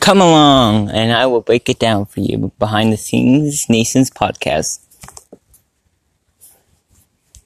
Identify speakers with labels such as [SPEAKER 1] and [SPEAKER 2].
[SPEAKER 1] come along and I will break it down for you behind the scenes Nations podcast.